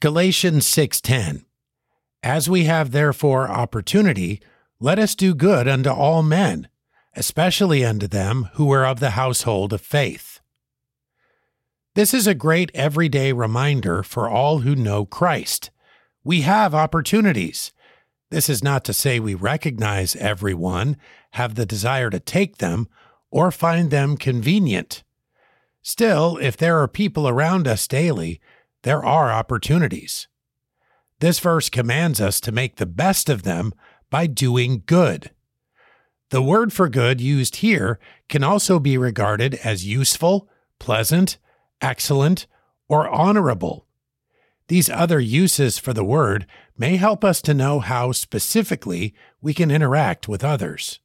Galatians 6:10 As we have therefore opportunity, let us do good unto all men, especially unto them who are of the household of faith. This is a great everyday reminder for all who know Christ. We have opportunities. This is not to say we recognize everyone, have the desire to take them, or find them convenient. Still, if there are people around us daily, there are opportunities. This verse commands us to make the best of them by doing good. The word for good used here can also be regarded as useful, pleasant, excellent, or honorable. These other uses for the word may help us to know how specifically we can interact with others.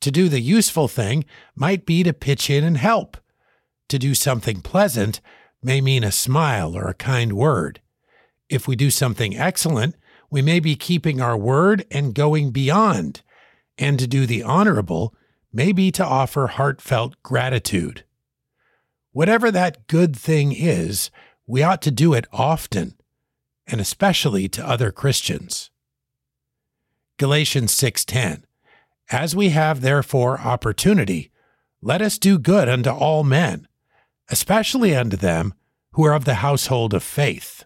To do the useful thing might be to pitch in and help. To do something pleasant may mean a smile or a kind word. If we do something excellent, we may be keeping our word and going beyond. And to do the honorable may be to offer heartfelt gratitude. Whatever that good thing is, we ought to do it often, and especially to other Christians. Galatians 6:10 As we have therefore opportunity, let us do good unto all men, especially unto them who are of the household of faith.